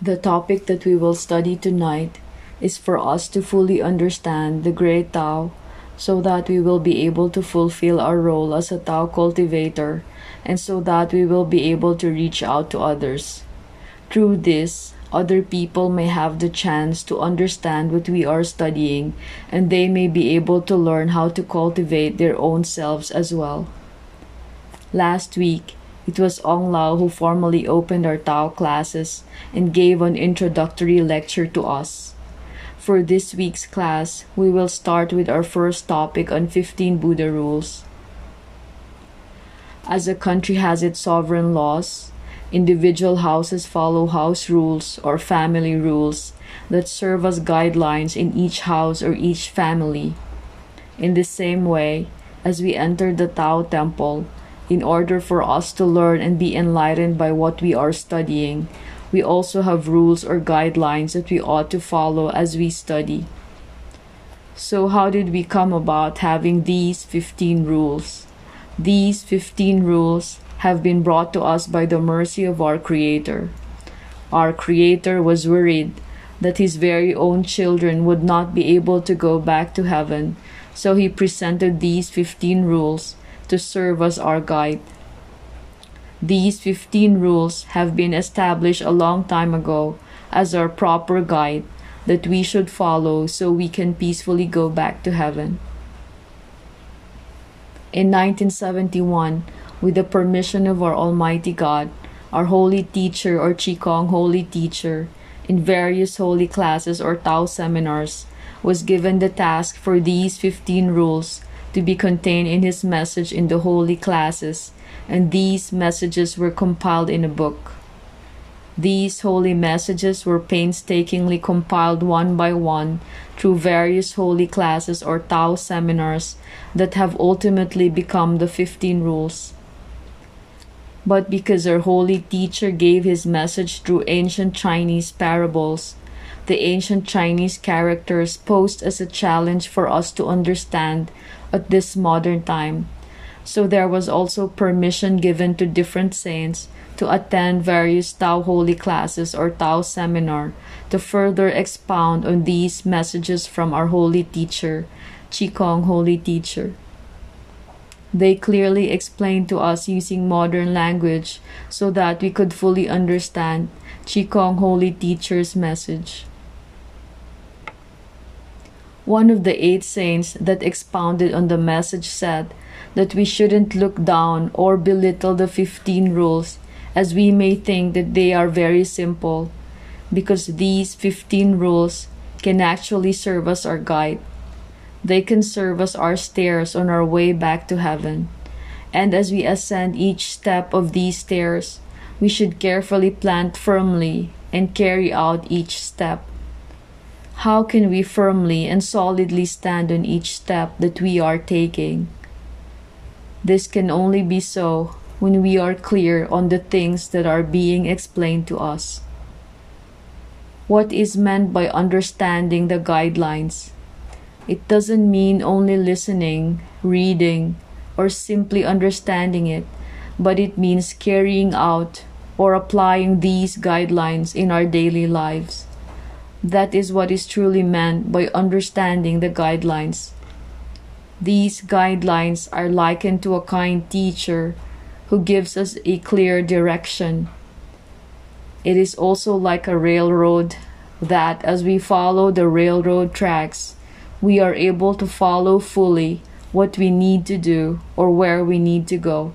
The topic that we will study tonight is for us to fully understand the Great Tao so that we will be able to fulfill our role as a Tao cultivator and so that we will be able to reach out to others. Through this, other people may have the chance to understand what we are studying and they may be able to learn how to cultivate their own selves as well. Last week, it was Ong Lao who formally opened our Tao classes and gave an introductory lecture to us. For this week's class, we will start with our first topic on 15 Buddha rules. As a country has its sovereign laws, individual houses follow house rules or family rules that serve as guidelines in each house or each family. In the same way, as we enter the Tao temple, in order for us to learn and be enlightened by what we are studying, we also have rules or guidelines that we ought to follow as we study. So, how did we come about having these 15 rules? These 15 rules have been brought to us by the mercy of our Creator. Our Creator was worried that his very own children would not be able to go back to heaven, so he presented these 15 rules to serve as our guide. These 15 rules have been established a long time ago as our proper guide that we should follow so we can peacefully go back to heaven. In 1971, with the permission of our Almighty God, our holy teacher or Ji Gong holy teacher, in various holy classes or Tao seminars, was given the task for these 15 rules to be contained in his message in the holy classes, and these messages were compiled in a book. These holy messages were painstakingly compiled one by one through various holy classes or Tao seminars that have ultimately become the 15 rules. But because our holy teacher gave his message through ancient Chinese parables, the ancient Chinese characters posed as a challenge for us to understand at this modern time. So there was also permission given to different saints to attend various Tao holy classes or Tao seminar to further expound on these messages from our holy teacher, Ji Gong holy teacher. They clearly explained to us using modern language so that we could fully understand Ji Gong holy teacher's message. One of the eight saints that expounded on the message said that we shouldn't look down or belittle the 15 rules as we may think that they are very simple, because these 15 rules can actually serve as our guide. They can serve as our stairs on our way back to heaven. And as we ascend each step of these stairs, we should carefully plant firmly and carry out each step how can we firmly and solidly stand on each step that we are taking? This can only be so when we are clear on the things that are being explained to us. What is meant by understanding the guidelines? It doesn't mean only listening, reading, or simply understanding it, but it means carrying out or applying these guidelines in our daily lives. That is what is truly meant by understanding the guidelines. These guidelines are likened to a kind teacher who gives us a clear direction. It is also like a railroad that, as we follow the railroad tracks, we are able to follow fully what we need to do or where we need to go.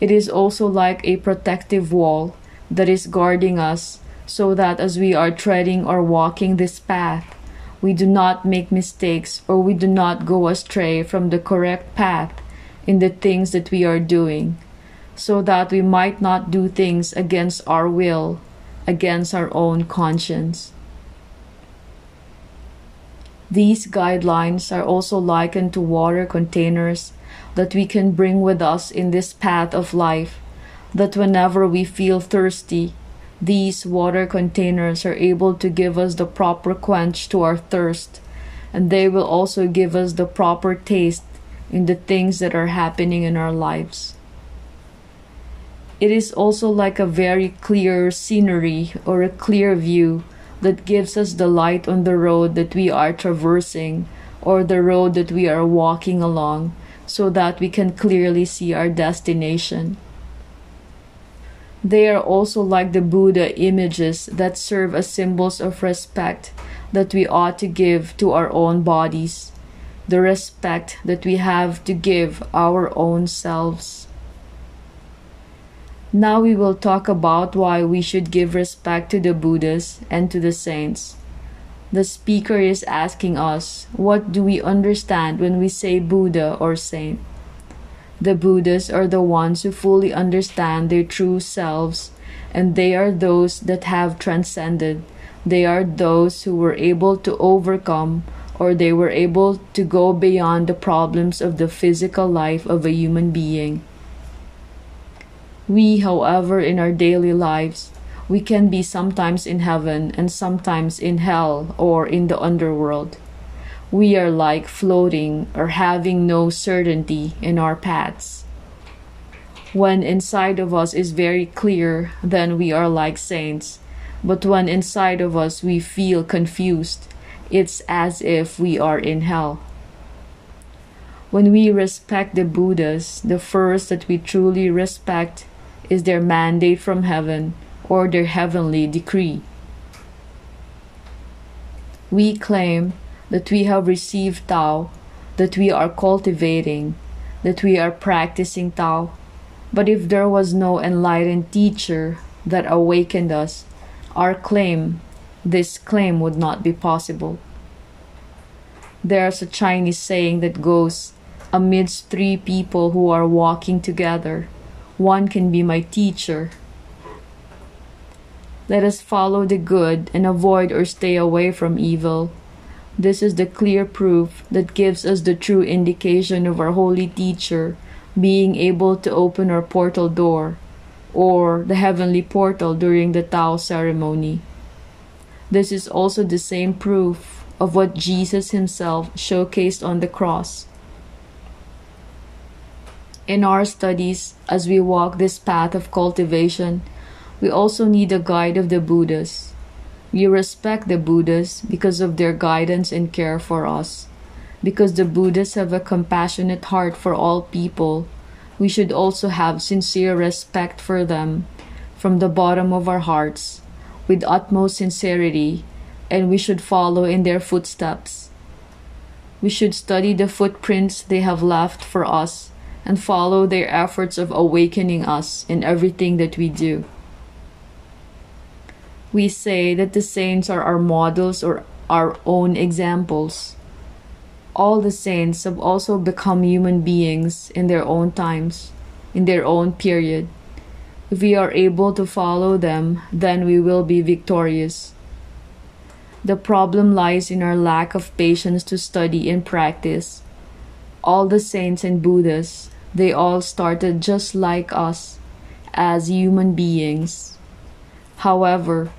It is also like a protective wall that is guarding us so that as we are treading or walking this path, we do not make mistakes or we do not go astray from the correct path in the things that we are doing, so that we might not do things against our will, against our own conscience. These guidelines are also likened to water containers that we can bring with us in this path of life, that whenever we feel thirsty, these water containers are able to give us the proper quench to our thirst, and they will also give us the proper taste in the things that are happening in our lives. It is also like a very clear scenery or a clear view that gives us the light on the road that we are traversing or the road that we are walking along so that we can clearly see our destination. They are also like the Buddha images that serve as symbols of respect that we ought to give to our own bodies, the respect that we have to give our own selves. Now we will talk about why we should give respect to the Buddhas and to the saints. The speaker is asking us, what do we understand when we say Buddha or saint? The Buddhas are the ones who fully understand their true selves, and they are those that have transcended. They are those who were able to overcome or they were able to go beyond the problems of the physical life of a human being. We, however, in our daily lives, we can be sometimes in heaven and sometimes in hell or in the underworld. We are like floating or having no certainty in our paths. When inside of us is very clear, then we are like saints. But when inside of us we feel confused, it's as if we are in hell. When we respect the Buddhas, the first that we truly respect is their mandate from heaven or their heavenly decree. We claim that we have received Tao, that we are cultivating, that we are practicing Tao. But if there was no enlightened teacher that awakened us, our claim, this claim would not be possible. There's a Chinese saying that goes, amidst three people who are walking together, one can be my teacher. Let us follow the good and avoid or stay away from evil. This is the clear proof that gives us the true indication of our holy teacher being able to open our portal door or the heavenly portal during the Tao ceremony. This is also the same proof of what Jesus himself showcased on the cross in our studies, as we walk this path of cultivation, we also need a guide of the Buddhas. We respect the Buddhas because of their guidance and care for us. Because the Buddhas have a compassionate heart for all people, we should also have sincere respect for them from the bottom of our hearts with utmost sincerity, and we should follow in their footsteps. We should study the footprints they have left for us and follow their efforts of awakening us in everything that we do. We say that the saints are our models or our own examples. All the saints have also become human beings in their own times, in their own period. If we are able to follow them, then we will be victorious. The problem lies in our lack of patience to study and practice. All the saints and Buddhas they all started just like us as human beings. However,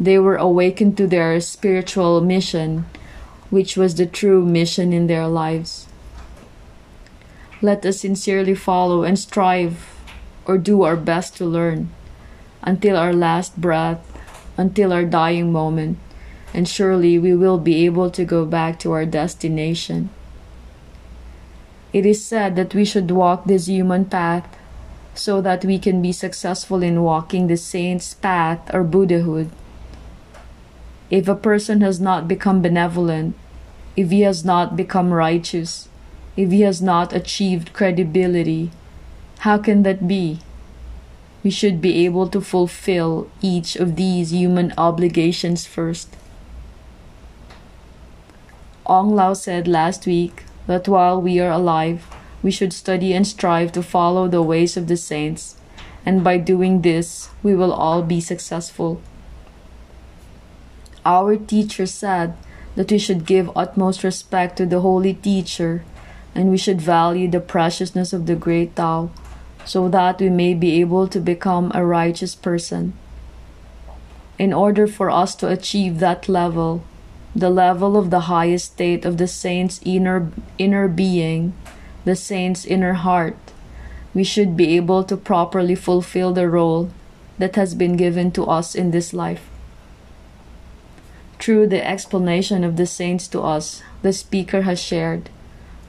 they were awakened to their spiritual mission, which was the true mission in their lives. Let us sincerely follow and strive or do our best to learn until our last breath, until our dying moment, and surely we will be able to go back to our destination. It is said that we should walk this human path so that we can be successful in walking the saint's path or Buddhahood. If a person has not become benevolent, if he has not become righteous, if he has not achieved credibility, how can that be? We should be able to fulfill each of these human obligations first. Ong Lao said last week that while we are alive, we should study and strive to follow the ways of the saints, and by doing this, we will all be successful. Our teacher said that we should give utmost respect to the holy teacher, and we should value the preciousness of the great Tao, so that we may be able to become a righteous person. In order for us to achieve that level, the level of the highest state of the saint's inner inner being, the saint's inner heart, we should be able to properly fulfill the role that has been given to us in this life. Through the explanation of the saints to us, the speaker has shared,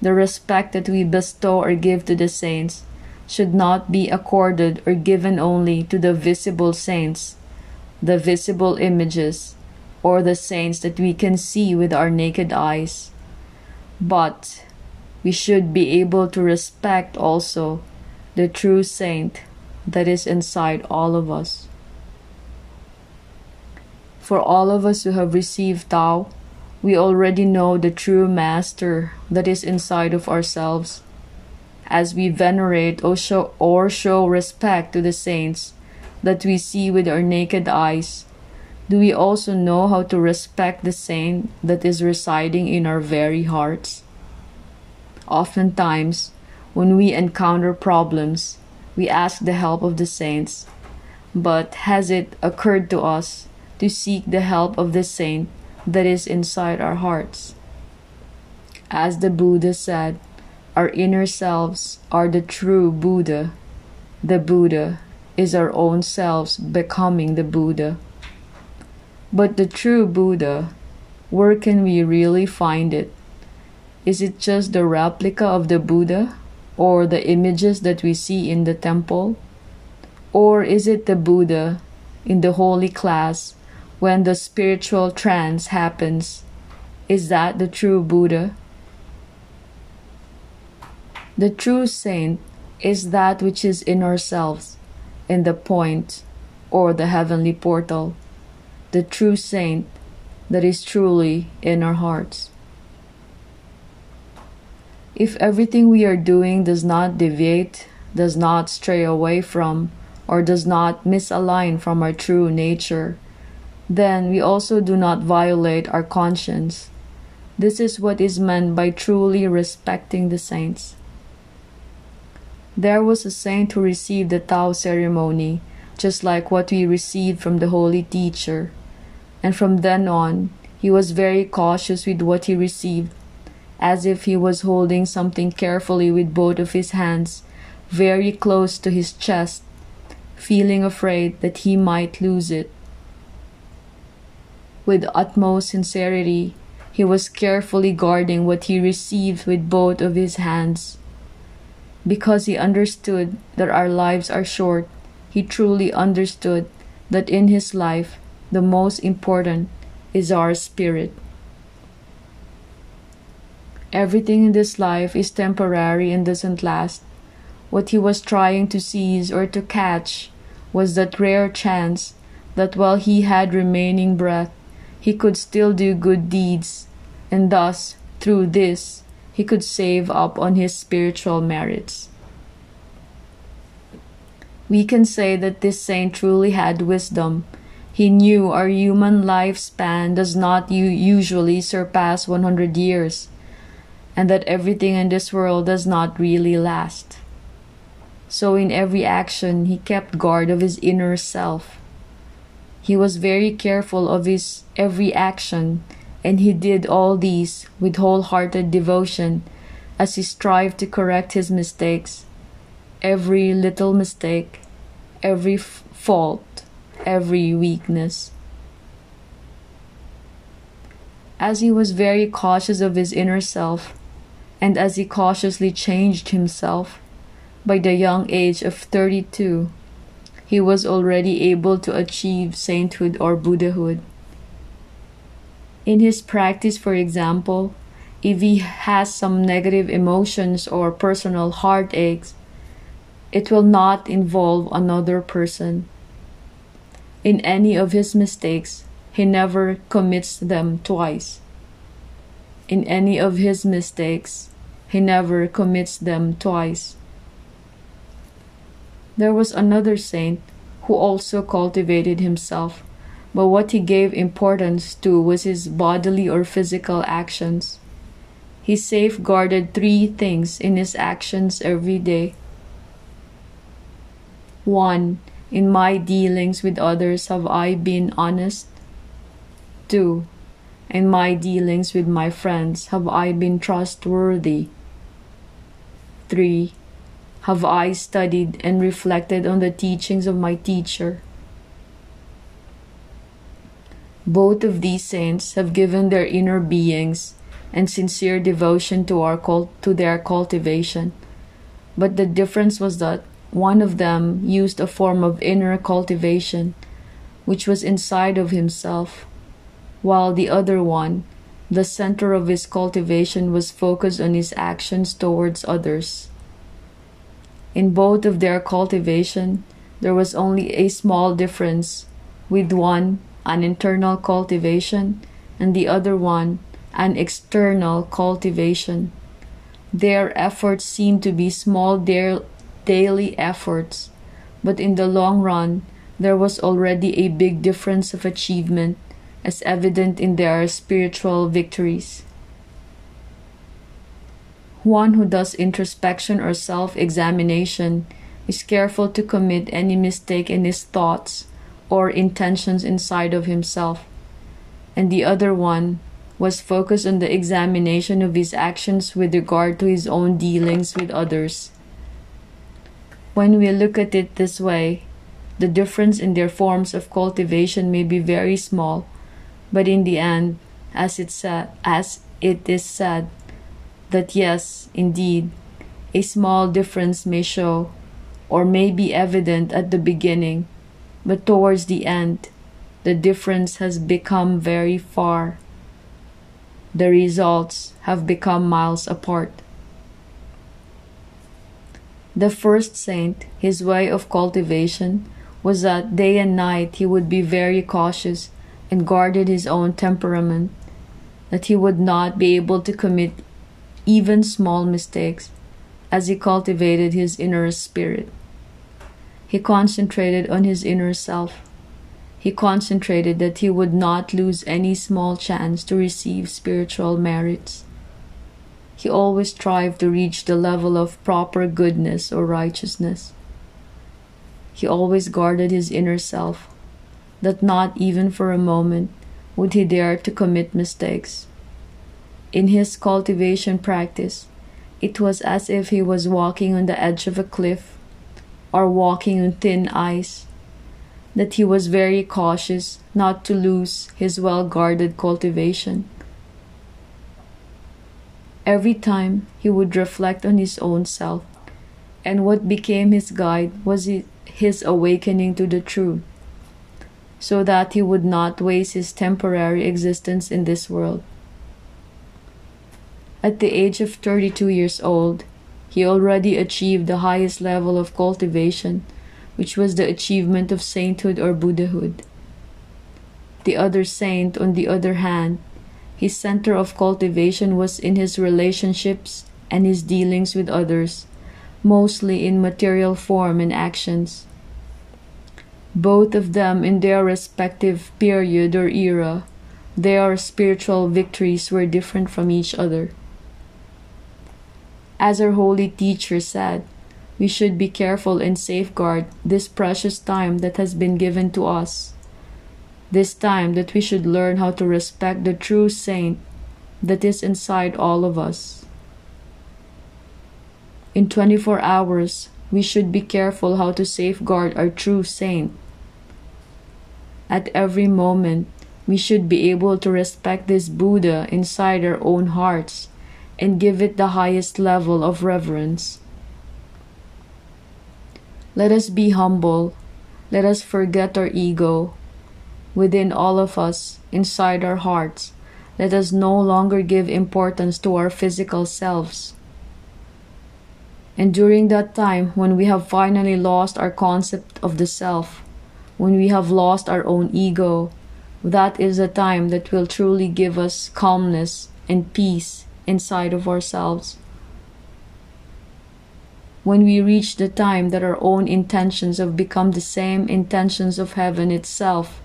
the respect that we bestow or give to the saints should not be accorded or given only to the visible saints, the visible images, or the saints that we can see with our naked eyes, but we should be able to respect also the true saint that is inside all of us. For all of us who have received Tao, we already know the true Master that is inside of ourselves. As we venerate or show, or show respect to the saints that we see with our naked eyes, do we also know how to respect the saint that is residing in our very hearts? Oftentimes, when we encounter problems, we ask the help of the saints. But has it occurred to us to seek the help of the saint that is inside our hearts? As the Buddha said, our inner selves are the true Buddha. The Buddha is our own selves becoming the Buddha. But the true Buddha, where can we really find it? Is it just the replica of the Buddha or the images that we see in the temple? Or is it the Buddha in the holy class when the spiritual trance happens? Is that the true Buddha? The true saint is that which is in ourselves, in the point or the heavenly portal. The true saint that is truly in our hearts. If everything we are doing does not deviate, does not stray away from, or does not misalign from our true nature, then we also do not violate our conscience. This is what is meant by truly respecting the saints. There was a saint who received the Tao ceremony, just like what we received from the holy teacher. And from then on, he was very cautious with what he received as if he was holding something carefully with both of his hands, very close to his chest, feeling afraid that he might lose it. With utmost sincerity, he was carefully guarding what he received with both of his hands. Because he understood that our lives are short, he truly understood that in his life the most important is our spirit. Everything in this life is temporary and doesn't last. What he was trying to seize or to catch was that rare chance that while he had remaining breath, he could still do good deeds, and thus, through this, he could save up on his spiritual merits. We can say that this saint truly had wisdom. He knew our human lifespan does not usually surpass 100 years and that everything in this world does not really last. So, in every action, he kept guard of his inner self. He was very careful of his every action, and he did all these with wholehearted devotion as he strived to correct his mistakes, every little mistake, every f- fault, every weakness. As he was very cautious of his inner self, and as he cautiously changed himself, by the young age of 32, he was already able to achieve sainthood or Buddhahood. In his practice, for example, if he has some negative emotions or personal heartaches, it will not involve another person. In any of his mistakes, he never commits them twice. In any of his mistakes, he never commits them twice. There was another saint who also cultivated himself, but what he gave importance to was his bodily or physical actions. He safeguarded three things in his actions every day. 1. In my dealings with others, have I been honest? 2. In my dealings with my friends, have I been trustworthy? 3. have I studied and reflected on the teachings of my teacher. Both of these saints have given their inner beings and sincere devotion to our cult, to their cultivation. But the difference was that one of them used a form of inner cultivation which was inside of himself, while the other one, the center of his cultivation was focused on his actions towards others. In both of their cultivation, there was only a small difference, with one an internal cultivation and the other one an external cultivation. Their efforts seem to be small daily efforts, but in the long run, there was already a big difference of achievement, as evident in their spiritual victories. One who does introspection or self examination is careful to commit any mistake in his thoughts or intentions inside of himself, and the other one was focused on the examination of his actions with regard to his own dealings with others. When we look at it this way, the difference in their forms of cultivation may be very small, but in the end, as it said, uh, as it is said, that yes, indeed, a small difference may show, or may be evident at the beginning, but towards the end, the difference has become very far. The results have become miles apart. The first saint, his way of cultivation, was that day and night he would be very cautious and guarded his own temperament, that he would not be able to commit even small mistakes as he cultivated his inner spirit. He concentrated on his inner self. He concentrated that he would not lose any small chance to receive spiritual merits. He always strived to reach the level of proper goodness or righteousness. He always guarded his inner self, that not even for a moment would he dare to commit mistakes. In his cultivation practice, it was as if he was walking on the edge of a cliff or walking on thin ice, that he was very cautious not to lose his well guarded cultivation. Every time he would reflect on his own self, and what became his guide was his awakening to the truth, so that he would not waste his temporary existence in this world. At the age of 32 years old, he already achieved the highest level of cultivation, which was the achievement of sainthood or Buddhahood. The other saint, on the other hand, his center of cultivation was in his relationships and his dealings with others, mostly in material form and actions. Both of them, in their respective period or era, their spiritual victories were different from each other. As our holy teacher said, we should be careful and safeguard this precious time that has been given to us. This time that we should learn how to respect the true saint that is inside all of us. In 24 hours, we should be careful how to safeguard our true saint. At every moment, we should be able to respect this Buddha inside our own hearts and give it the highest level of reverence. Let us be humble. Let us forget our ego. Within all of us, inside our hearts, let us no longer give importance to our physical selves. And during that time, when we have finally lost our concept of the self, when we have lost our own ego, that is the time that will truly give us calmness and peace inside of ourselves. When we reach the time that our own intentions have become the same intentions of heaven itself,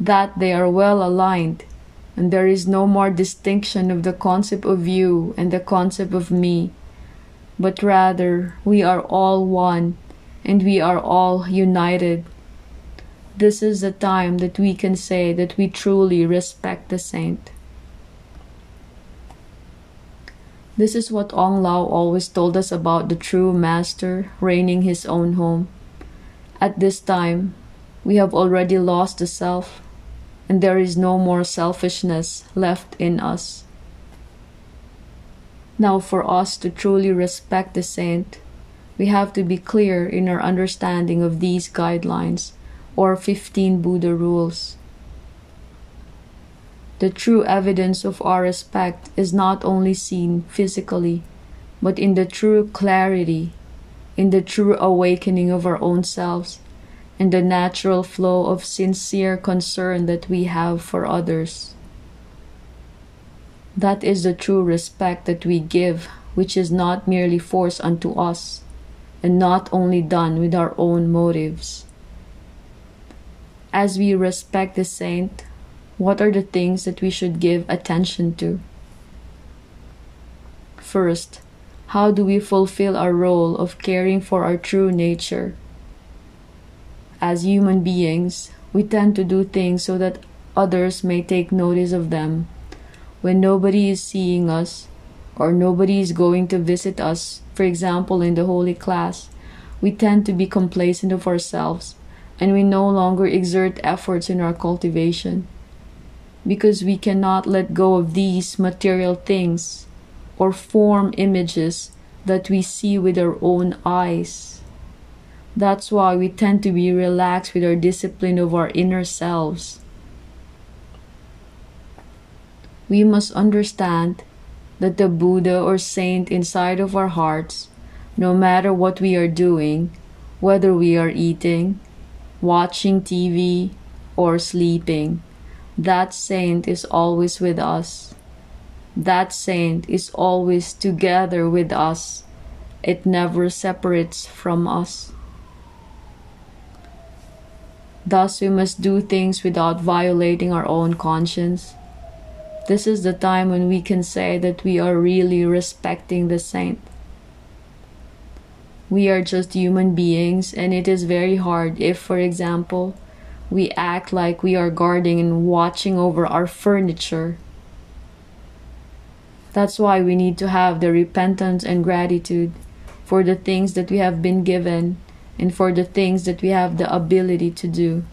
that they are well aligned, and there is no more distinction of the concept of you and the concept of me, but rather we are all one and we are all united. This is the time that we can say that we truly respect the saint. This is what Ong Lao always told us about the true master reigning his own home. At this time, we have already lost the self, and there is no more selfishness left in us. Now, for us to truly respect the saint, we have to be clear in our understanding of these guidelines or 15 Buddha rules. The true evidence of our respect is not only seen physically, but in the true clarity, in the true awakening of our own selves, and the natural flow of sincere concern that we have for others. That is the true respect that we give, which is not merely forced unto us, and not only done with our own motives. As we respect the saint, what are the things that we should give attention to? First, how do we fulfill our role of caring for our true nature? As human beings, we tend to do things so that others may take notice of them. When nobody is seeing us, or nobody is going to visit us, for example, in the holy class, we tend to be complacent of ourselves and we no longer exert efforts in our cultivation because we cannot let go of these material things or form images that we see with our own eyes. That's why we tend to be relaxed with our discipline of our inner selves. We must understand that the Buddha or saint inside of our hearts, no matter what we are doing, whether we are eating, watching TV, or sleeping, that saint is always with us. That saint is always together with us. It never separates from us. Thus, we must do things without violating our own conscience. This is the time when we can say that we are really respecting the saint. We are just human beings, and it is very hard if, for example, we act like we are guarding and watching over our furniture. That's why we need to have the repentance and gratitude for the things that we have been given and for the things that we have the ability to do.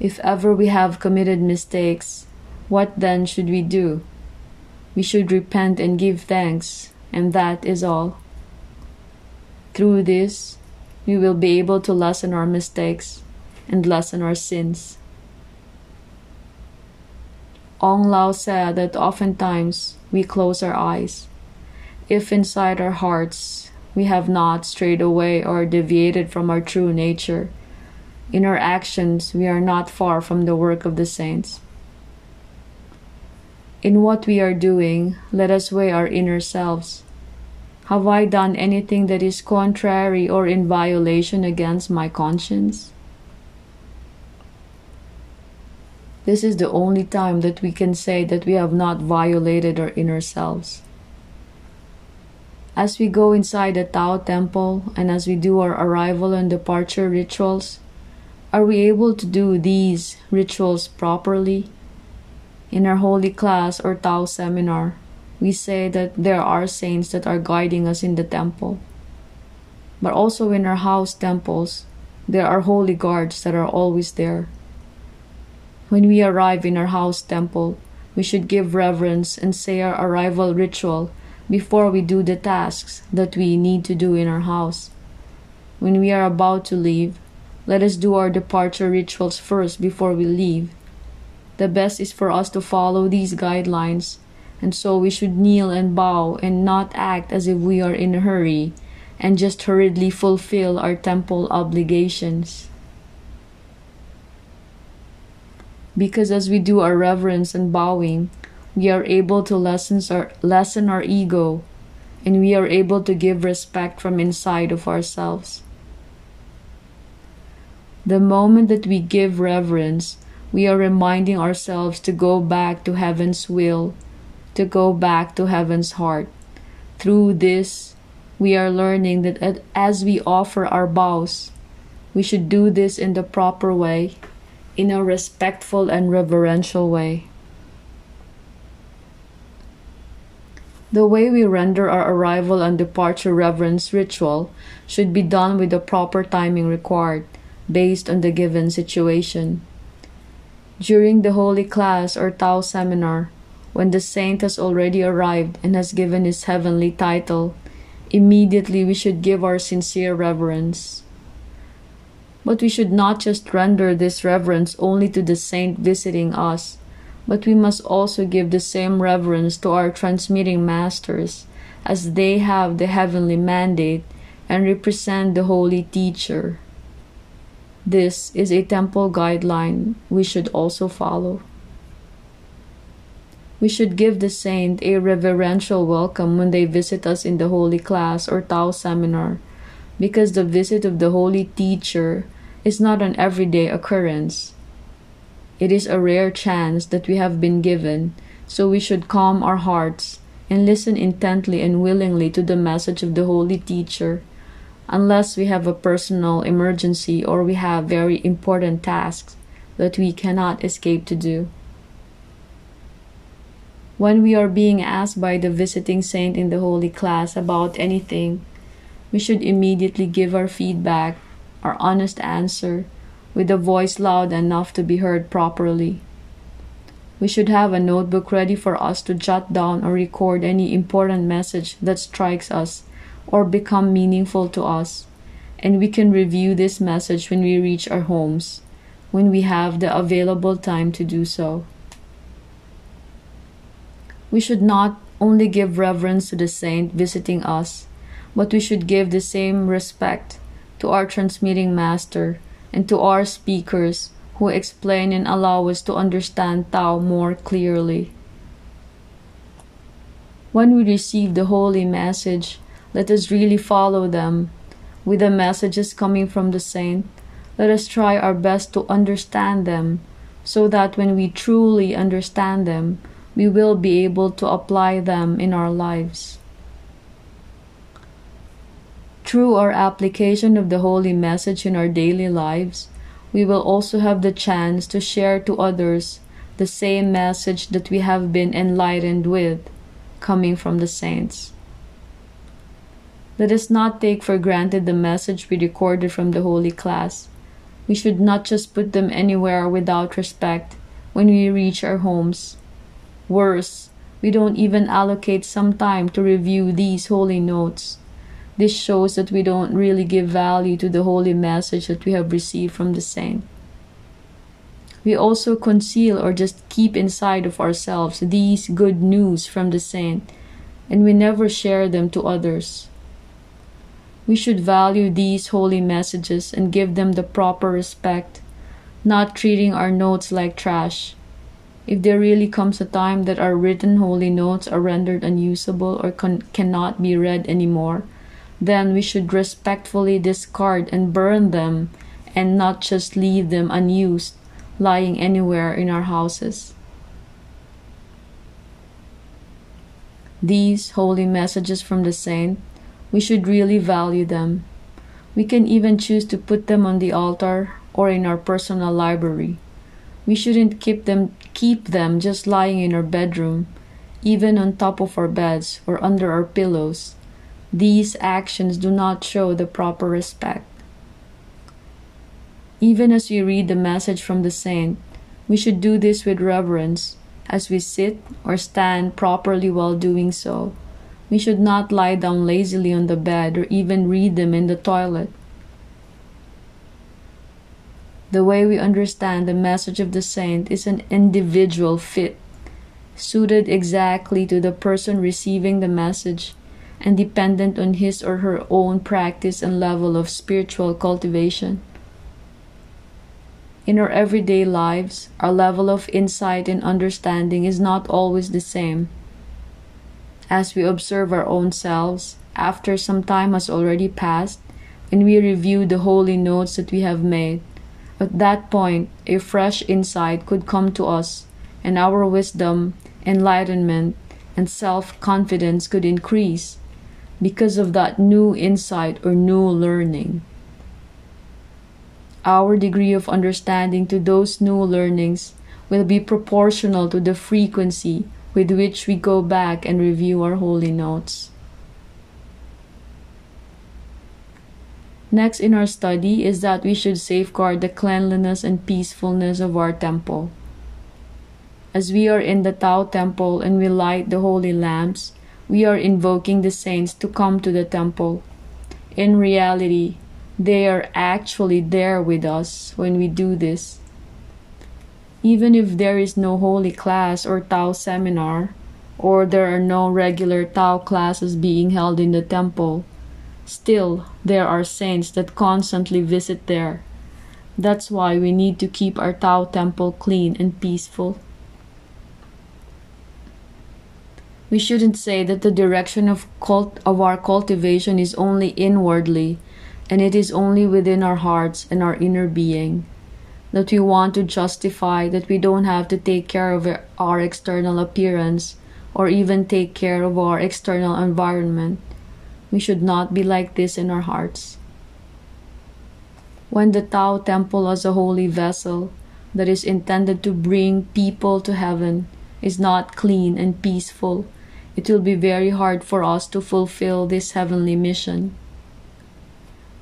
If ever we have committed mistakes, what then should we do? We should repent and give thanks, and that is all. Through this, we will be able to lessen our mistakes and lessen our sins. Ong Lao said that oftentimes we close our eyes. If inside our hearts we have not strayed away or deviated from our true nature, in our actions we are not far from the work of the saints. In what we are doing, let us weigh our inner selves. Have I done anything that is contrary or in violation against my conscience? This is the only time that we can say that we have not violated our inner selves. As we go inside the Tao temple and as we do our arrival and departure rituals, are we able to do these rituals properly? In our holy class or Tao seminar, we say that there are saints that are guiding us in the temple. But also in our house temples, there are holy guards that are always there. When we arrive in our house temple, we should give reverence and say our arrival ritual before we do the tasks that we need to do in our house. When we are about to leave, let us do our departure rituals first before we leave. The best is for us to follow these guidelines, and so we should kneel and bow and not act as if we are in a hurry and just hurriedly fulfill our temple obligations. because as we do our reverence and bowing, we are able to lessen our, lessen our ego and we are able to give respect from inside of ourselves. The moment that we give reverence, we are reminding ourselves to go back to heaven's will, to go back to heaven's heart. Through this, we are learning that as we offer our bows, we should do this in the proper way in a respectful and reverential way. The way we render our arrival and departure reverence ritual should be done with the proper timing required, based on the given situation. During the holy class or Tao seminar, when the saint has already arrived and has given his heavenly title, immediately we should give our sincere reverence. But we should not just render this reverence only to the saint visiting us, but we must also give the same reverence to our transmitting masters, as they have the heavenly mandate and represent the holy teacher. This is a temple guideline we should also follow. We should give the saint a reverential welcome when they visit us in the holy class or Tao seminar, because the visit of the holy teacher is not an everyday occurrence. It is a rare chance that we have been given, so we should calm our hearts and listen intently and willingly to the message of the holy teacher, unless we have a personal emergency or we have very important tasks that we cannot escape to do. When we are being asked by the visiting saint in the holy class about anything, we should immediately give our feedback, our honest answer, with a voice loud enough to be heard properly. We should have a notebook ready for us to jot down or record any important message that strikes us or become meaningful to us, and we can review this message when we reach our homes, when we have the available time to do so. We should not only give reverence to the saint visiting us, but we should give the same respect to our transmitting master and to our speakers who explain and allow us to understand Tao more clearly. When we receive the holy message, let us really follow them. With the messages coming from the saint, let us try our best to understand them, so that when we truly understand them, we will be able to apply them in our lives. Through our application of the holy message in our daily lives, we will also have the chance to share to others the same message that we have been enlightened with, coming from the saints. Let us not take for granted the message we recorded from the holy class. We should not just put them anywhere without respect when we reach our homes Worse, we don't even allocate some time to review these holy notes. This shows that we don't really give value to the holy message that we have received from the saint. We also conceal or just keep inside of ourselves these good news from the saint, and we never share them to others. We should value these holy messages and give them the proper respect, not treating our notes like trash if there really comes a time that our written holy notes are rendered unusable or con- cannot be read anymore, then we should respectfully discard and burn them and not just leave them unused, lying anywhere in our houses. These holy messages from the saint, we should really value them. We can even choose to put them on the altar or in our personal library. We shouldn't keep them keep them just lying in our bedroom, even on top of our beds or under our pillows. These actions do not show the proper respect. Even as we read the message from the saint, we should do this with reverence as we sit or stand properly while doing so. We should not lie down lazily on the bed or even read them in the toilet. The way we understand the message of the saint is an individual fit, suited exactly to the person receiving the message and dependent on his or her own practice and level of spiritual cultivation. In our everyday lives, our level of insight and understanding is not always the same. As we observe our own selves, after some time has already passed, and we review the holy notes that we have made, at that point, a fresh insight could come to us, and our wisdom, enlightenment, and self confidence could increase because of that new insight or new learning. Our degree of understanding to those new learnings will be proportional to the frequency with which we go back and review our holy notes. Next in our study is that we should safeguard the cleanliness and peacefulness of our temple. As we are in the Tao temple and we light the holy lamps, we are invoking the saints to come to the temple. In reality, they are actually there with us when we do this. Even if there is no holy class or Tao seminar, or there are no regular Tao classes being held in the temple, Still, there are saints that constantly visit there. That's why we need to keep our Tao temple clean and peaceful. We shouldn't say that the direction of cult of our cultivation is only inwardly and it is only within our hearts and our inner being. That we want to justify that we don't have to take care of our external appearance or even take care of our external environment we should not be like this in our hearts. When the Tao temple as a holy vessel that is intended to bring people to heaven is not clean and peaceful, it will be very hard for us to fulfill this heavenly mission.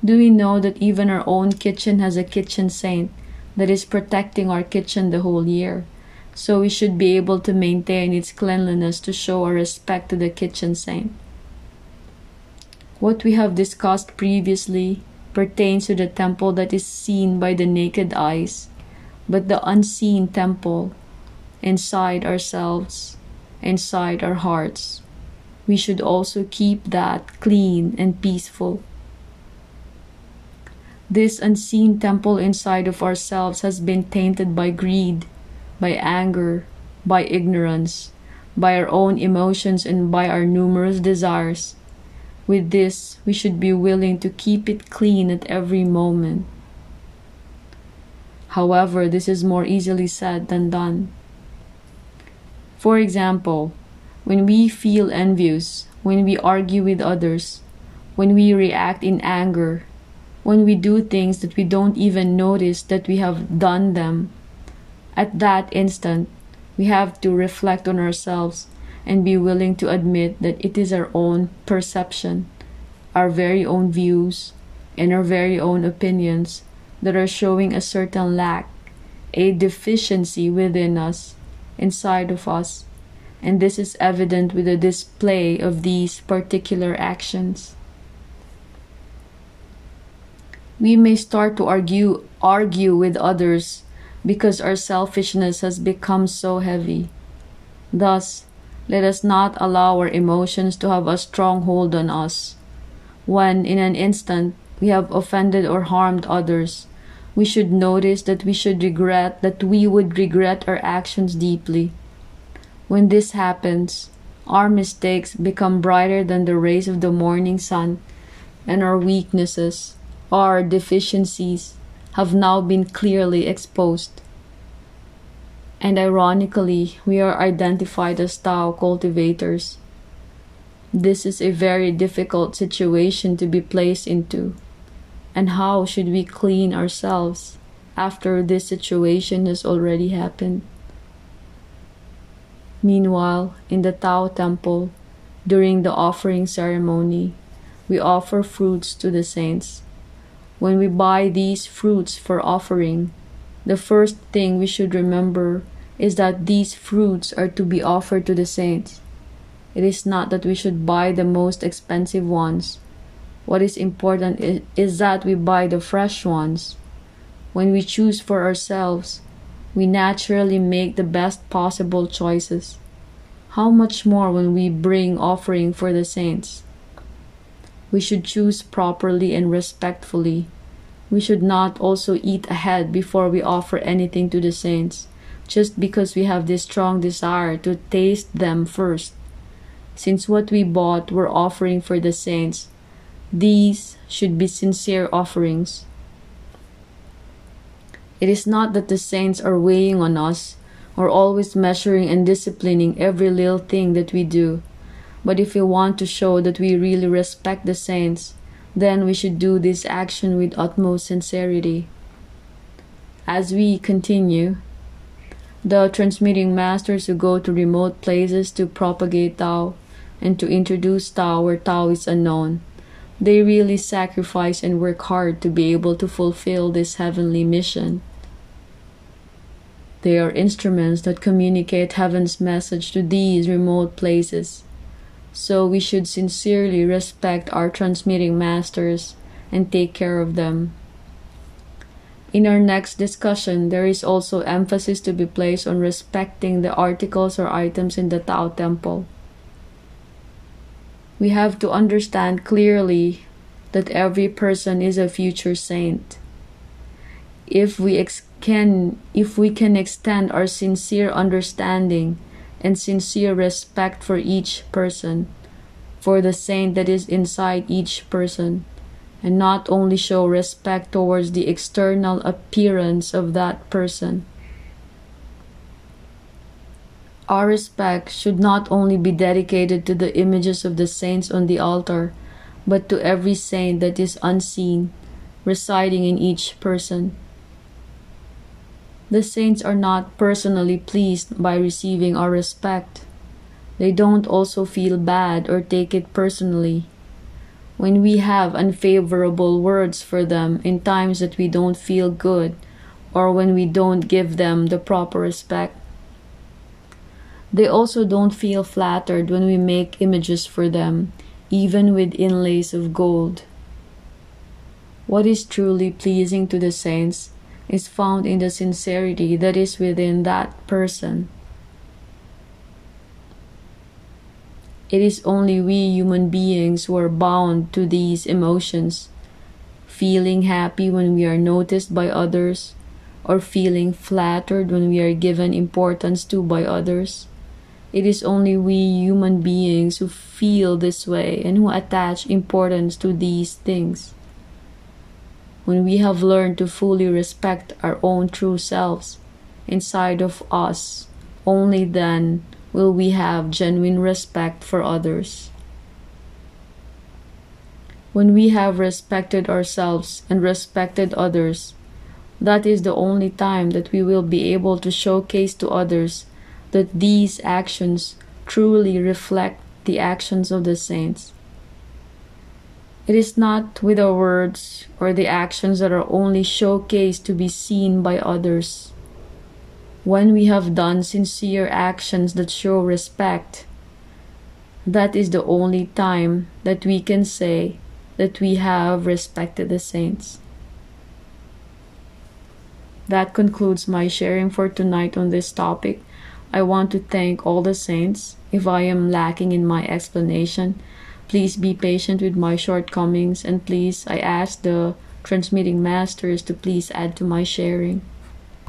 Do we know that even our own kitchen has a kitchen saint that is protecting our kitchen the whole year? So we should be able to maintain its cleanliness to show our respect to the kitchen saint. What we have discussed previously pertains to the temple that is seen by the naked eyes, but the unseen temple inside ourselves, inside our hearts. We should also keep that clean and peaceful. This unseen temple inside of ourselves has been tainted by greed, by anger, by ignorance, by our own emotions, and by our numerous desires with this, we should be willing to keep it clean at every moment. However, this is more easily said than done. For example, when we feel envious, when we argue with others, when we react in anger, when we do things that we don't even notice that we have done them, at that instant, we have to reflect on ourselves and be willing to admit that it is our own perception, our very own views, and our very own opinions that are showing a certain lack, a deficiency within us, inside of us, and this is evident with the display of these particular actions. We may start to argue argue with others because our selfishness has become so heavy. Thus, let us not allow our emotions to have a strong hold on us. When, in an instant, we have offended or harmed others, we should notice that we should regret that we would regret our actions deeply. When this happens, our mistakes become brighter than the rays of the morning sun, and our weaknesses, our deficiencies, have now been clearly exposed and ironically, we are identified as Tao cultivators. This is a very difficult situation to be placed into. And how should we clean ourselves after this situation has already happened? Meanwhile, in the Tao temple, during the offering ceremony, we offer fruits to the saints. When we buy these fruits for offering, the first thing we should remember is that these fruits are to be offered to the saints. It is not that we should buy the most expensive ones. What is important is, that we buy the fresh ones. When we choose for ourselves, we naturally make the best possible choices. How much more when we bring offering for the saints? We should choose properly and respectfully. We should not also eat ahead before we offer anything to the saints just because we have this strong desire to taste them first. Since what we bought were offering for the saints, these should be sincere offerings. It is not that the saints are weighing on us or always measuring and disciplining every little thing that we do. But if we want to show that we really respect the saints, then we should do this action with utmost sincerity. As we continue, The transmitting masters who go to remote places to propagate Tao and to introduce Tao where Tao is unknown. They really sacrifice and work hard to be able to fulfill this heavenly mission. They are instruments that communicate heaven's message to these remote places. So we should sincerely respect our transmitting masters and take care of them. In our next discussion, there is also emphasis to be placed on respecting the articles or items in the Tao Temple. We have to understand clearly that every person is a future saint. If we ex- can if we can extend our sincere understanding and sincere respect for each person, for the saint that is inside each person, and not only show respect towards the external appearance of that person. Our respect should not only be dedicated to the images of the saints on the altar, but to every saint that is unseen, residing in each person. The saints are not personally pleased by receiving our respect. They don't also feel bad or take it personally when we have unfavorable words for them in times that we don't feel good or when we don't give them the proper respect. They also don't feel flattered when we make images for them, even with inlays of gold. What is truly pleasing to the saints is found in the sincerity that is within that person. It is only we human beings who are bound to these emotions, feeling happy when we are noticed by others, or feeling flattered when we are given importance to by others. It is only we human beings who feel this way and who attach importance to these things. When we have learned to fully respect our own true selves inside of us, only then will we have genuine respect for others. When we have respected ourselves and respected others, that is the only time that we will be able to showcase to others that these actions truly reflect the actions of the saints. It is not with our words or the actions that are only showcased to be seen by others when we have done sincere actions that show respect, that is the only time that we can say that we have respected the saints. That concludes my sharing for tonight on this topic. I want to thank all the saints. If I am lacking in my explanation, please be patient with my shortcomings and please, I ask the transmitting masters to please add to my sharing.